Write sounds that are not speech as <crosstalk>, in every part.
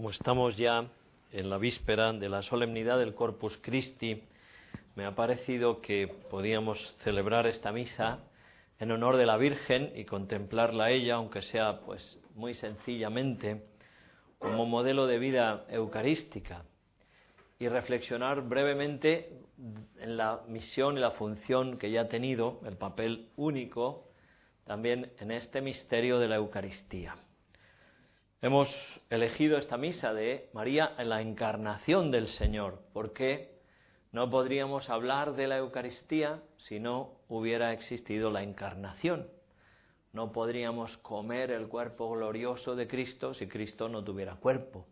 como estamos ya en la víspera de la solemnidad del Corpus Christi, me ha parecido que podíamos celebrar esta misa en honor de la Virgen y contemplarla a ella, aunque sea pues muy sencillamente, como modelo de vida eucarística y reflexionar brevemente en la misión y la función que ella ha tenido, el papel único también en este misterio de la Eucaristía. Hemos elegido esta misa de María en la encarnación del Señor, porque no podríamos hablar de la Eucaristía si no hubiera existido la encarnación. No podríamos comer el cuerpo glorioso de Cristo si Cristo no tuviera cuerpo.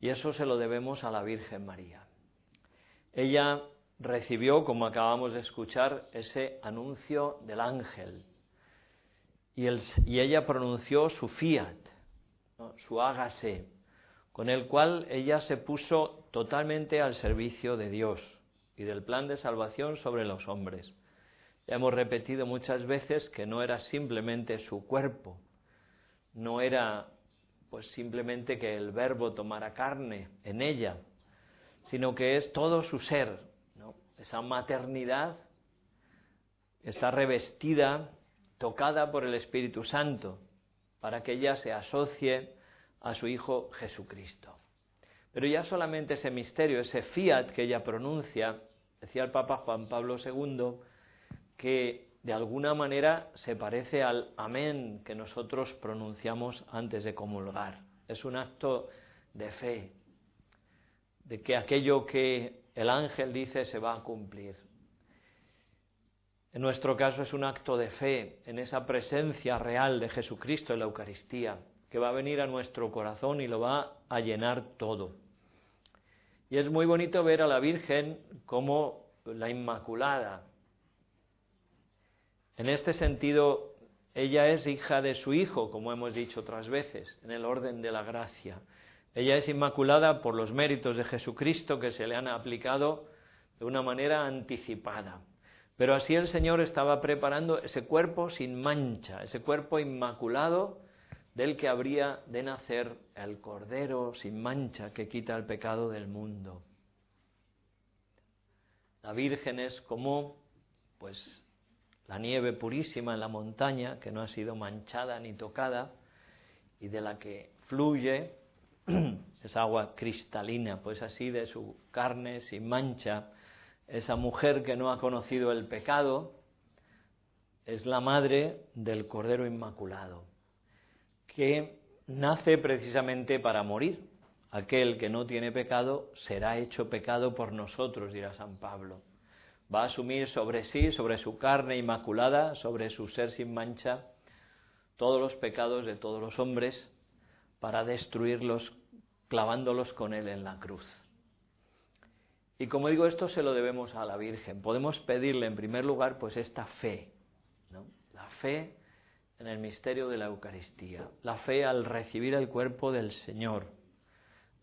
Y eso se lo debemos a la Virgen María. Ella recibió, como acabamos de escuchar, ese anuncio del ángel. Y, y ella pronunció su fiat, su hágase, con el cual ella se puso totalmente al servicio de Dios y del plan de salvación sobre los hombres. Ya hemos repetido muchas veces que no era simplemente su cuerpo, no era pues simplemente que el verbo tomara carne en ella, sino que es todo su ser, esa maternidad está revestida, tocada por el Espíritu Santo, para que ella se asocie a su Hijo Jesucristo. Pero ya solamente ese misterio, ese fiat que ella pronuncia, decía el Papa Juan Pablo II, que de alguna manera se parece al amén que nosotros pronunciamos antes de comulgar. Es un acto de fe, de que aquello que el ángel dice se va a cumplir. En nuestro caso es un acto de fe en esa presencia real de Jesucristo en la Eucaristía, que va a venir a nuestro corazón y lo va a llenar todo. Y es muy bonito ver a la Virgen como la Inmaculada. En este sentido, ella es hija de su Hijo, como hemos dicho otras veces, en el orden de la gracia. Ella es inmaculada por los méritos de Jesucristo que se le han aplicado de una manera anticipada. Pero así el Señor estaba preparando ese cuerpo sin mancha, ese cuerpo inmaculado del que habría de nacer el Cordero sin mancha que quita el pecado del mundo. La Virgen es como, pues, la nieve purísima en la montaña que no ha sido manchada ni tocada y de la que fluye <clears throat> esa agua cristalina, pues así de su carne sin mancha esa mujer que no ha conocido el pecado, es la madre del Cordero Inmaculado, que nace precisamente para morir. Aquel que no tiene pecado será hecho pecado por nosotros, dirá San Pablo. Va a asumir sobre sí, sobre su carne inmaculada, sobre su ser sin mancha, todos los pecados de todos los hombres para destruirlos clavándolos con él en la cruz. Y como digo, esto se lo debemos a la Virgen. Podemos pedirle en primer lugar pues esta fe, ¿no? la fe en el misterio de la Eucaristía, la fe al recibir el cuerpo del Señor,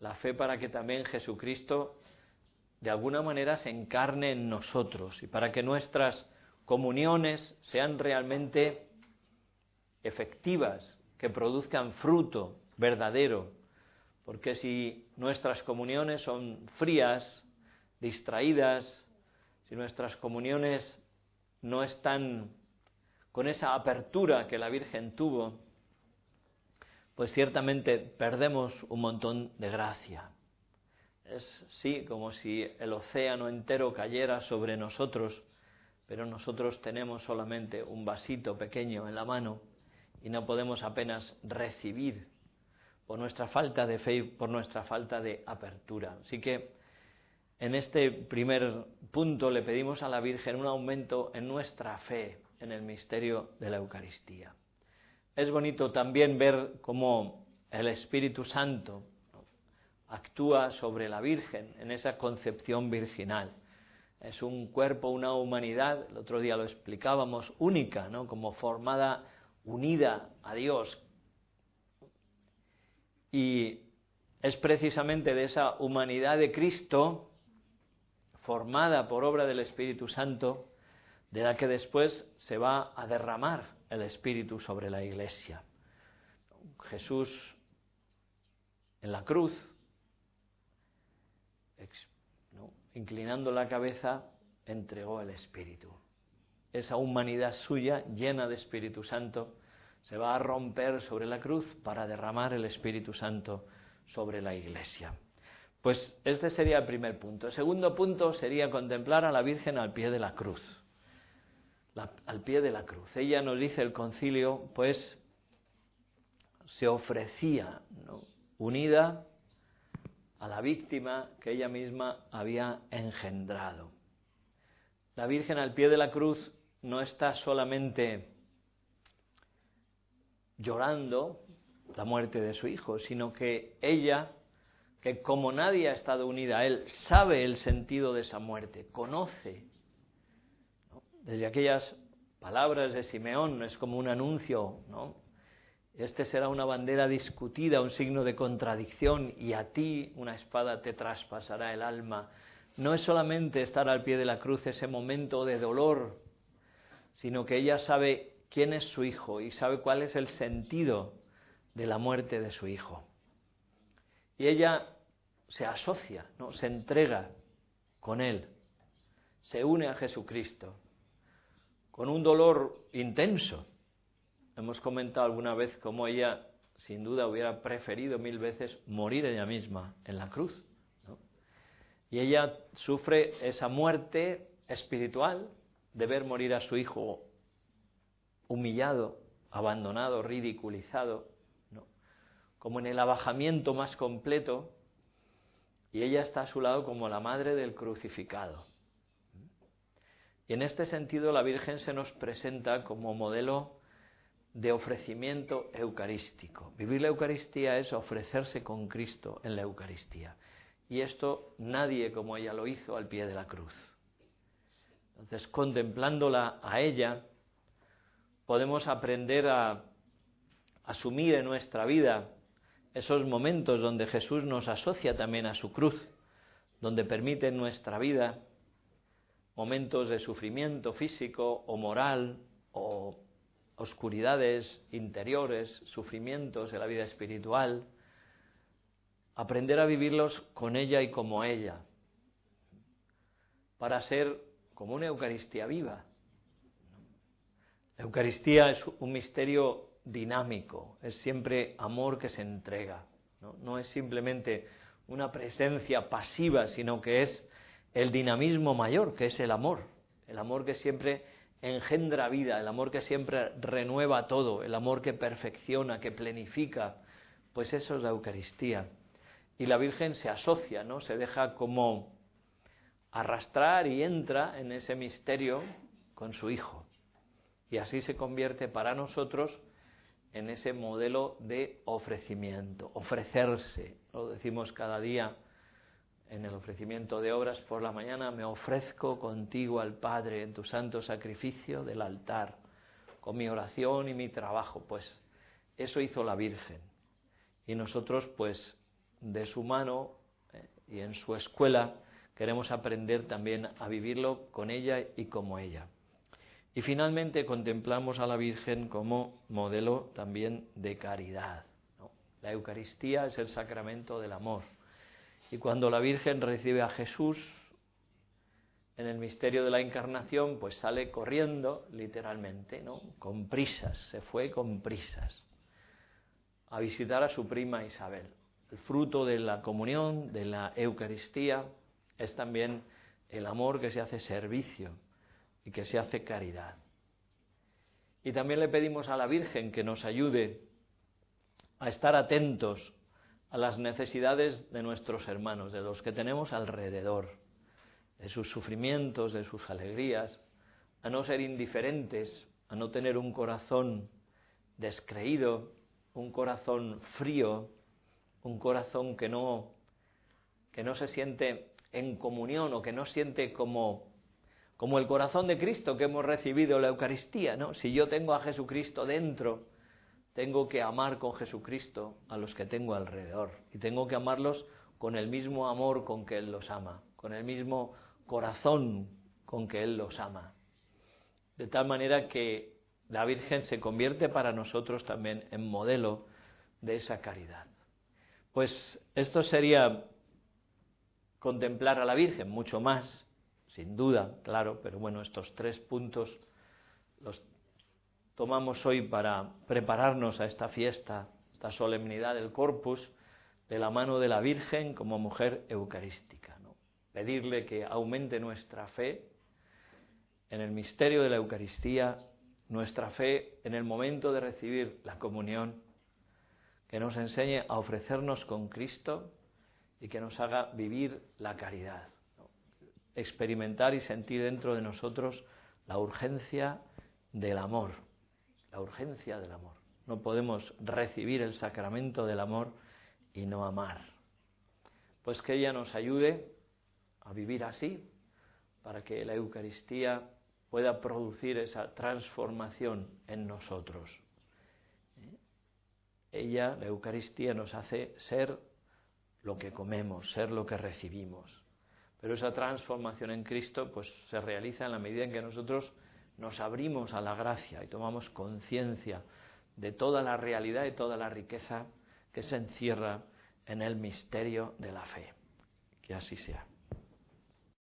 la fe para que también Jesucristo de alguna manera se encarne en nosotros y para que nuestras comuniones sean realmente efectivas, que produzcan fruto verdadero, porque si nuestras comuniones son frías, distraídas, si nuestras comuniones no están con esa apertura que la Virgen tuvo, pues ciertamente perdemos un montón de gracia. Es sí como si el océano entero cayera sobre nosotros, pero nosotros tenemos solamente un vasito pequeño en la mano y no podemos apenas recibir por nuestra falta de fe por nuestra falta de apertura. Así que en este primer punto le pedimos a la Virgen un aumento en nuestra fe en el misterio de la Eucaristía. Es bonito también ver cómo el Espíritu Santo actúa sobre la Virgen en esa concepción virginal. Es un cuerpo, una humanidad, el otro día lo explicábamos, única, ¿no? como formada, unida a Dios. Y es precisamente de esa humanidad de Cristo formada por obra del Espíritu Santo, de la que después se va a derramar el Espíritu sobre la Iglesia. Jesús en la cruz, inclinando la cabeza, entregó el Espíritu. Esa humanidad suya, llena de Espíritu Santo, se va a romper sobre la cruz para derramar el Espíritu Santo sobre la iglesia. Pues este sería el primer punto. El segundo punto sería contemplar a la Virgen al pie de la cruz. Al pie de la cruz. Ella nos dice el concilio, pues se ofrecía unida a la víctima que ella misma había engendrado. La Virgen al pie de la cruz no está solamente llorando la muerte de su hijo, sino que ella, que como nadie ha estado unida a él, sabe el sentido de esa muerte, conoce. Desde aquellas palabras de Simeón, es como un anuncio, ¿no? Este será una bandera discutida, un signo de contradicción, y a ti una espada te traspasará el alma. No es solamente estar al pie de la cruz ese momento de dolor, sino que ella sabe quién es su hijo y sabe cuál es el sentido de la muerte de su hijo. Y ella se asocia, ¿no? se entrega con él, se une a Jesucristo, con un dolor intenso. Hemos comentado alguna vez cómo ella, sin duda, hubiera preferido mil veces morir ella misma en la cruz. Y ella sufre esa muerte espiritual de ver morir a su hijo humillado, abandonado, ridiculizado, como en el abajamiento más completo, y ella está a su lado como la madre del crucificado. Y en este sentido la Virgen se nos presenta como modelo de ofrecimiento eucarístico. Vivir la Eucaristía es ofrecerse con Cristo en la Eucaristía. Y esto nadie como ella lo hizo al pie de la cruz. Entonces, contemplándola a ella, podemos aprender a asumir en nuestra vida esos momentos donde Jesús nos asocia también a su cruz, donde permite en nuestra vida momentos de sufrimiento físico o moral o oscuridades interiores, sufrimientos de la vida espiritual, aprender a vivirlos con ella y como ella, para ser como una Eucaristía viva, la Eucaristía es un misterio dinámico, es siempre amor que se entrega, ¿no? es simplemente una presencia pasiva, sino que es el dinamismo mayor, que es el amor, el amor que siempre engendra vida, el amor que siempre renueva todo, el amor que perfecciona, que plenifica, pues eso es la Eucaristía. Y la Virgen se asocia, ¿no? Se deja como arrastrar y entra en ese misterio con su Hijo. Y así se convierte para nosotros en ese modelo de ofrecimiento, ofrecerse. Lo decimos cada día en el ofrecimiento de obras por la mañana, me ofrezco contigo al Padre en tu santo sacrificio del altar, con mi oración y mi trabajo. Pues eso hizo la Virgen. Y nosotros, pues, de su mano eh, y en su escuela, queremos aprender también a vivirlo con ella y como ella. Y finalmente contemplamos a la Virgen como modelo también de caridad. La Eucaristía es el sacramento del amor. Y cuando la Virgen recibe a Jesús en el misterio de la encarnación, pues sale corriendo, literalmente, ¿no? Con prisas, se fue con prisas a visitar a su prima Isabel. El fruto de la comunión, de la Eucaristía, es también el amor que se hace servicio y que se hace caridad. Y también le pedimos a la Virgen que nos ayude a estar atentos a las necesidades de nuestros hermanos, de los que tenemos alrededor, de sus sufrimientos, de sus alegrías, a no ser indiferentes, a no tener un corazón descreído, un corazón frío, un corazón que no que no se siente en comunión o que no siente como como el corazón de Cristo que hemos recibido la Eucaristía, ¿no? Si yo tengo a Jesucristo dentro, tengo que amar con Jesucristo a los que tengo alrededor y tengo que amarlos con el mismo amor con que Él los ama, con el mismo corazón con que Él los ama. De tal manera que la Virgen se convierte para nosotros también en modelo de esa caridad. Pues esto sería contemplar a la Virgen, mucho más, sin duda, claro, pero bueno, estos tres puntos los tomamos hoy para prepararnos a esta fiesta, esta solemnidad del Corpus, de la mano de la Virgen como mujer eucarística. Pedirle que aumente nuestra fe en el misterio de la Eucaristía, nuestra fe en el momento de recibir la comunión, que nos enseñe a ofrecernos con Cristo y que nos haga vivir la caridad, experimentar y sentir dentro de nosotros la urgencia del amor, la urgencia del amor. No podemos recibir el sacramento del amor y no amar. Pues que ella nos ayude a vivir así, para que la Eucaristía pueda producir esa transformación en nosotros. Ella, la Eucaristía, nos hace ser lo que comemos, ser lo que recibimos. Pero esa transformación en Cristo pues se realiza en la medida en que nosotros nos abrimos a la gracia y tomamos conciencia de toda la realidad y toda la riqueza que se encierra en el misterio de la fe. Que así sea.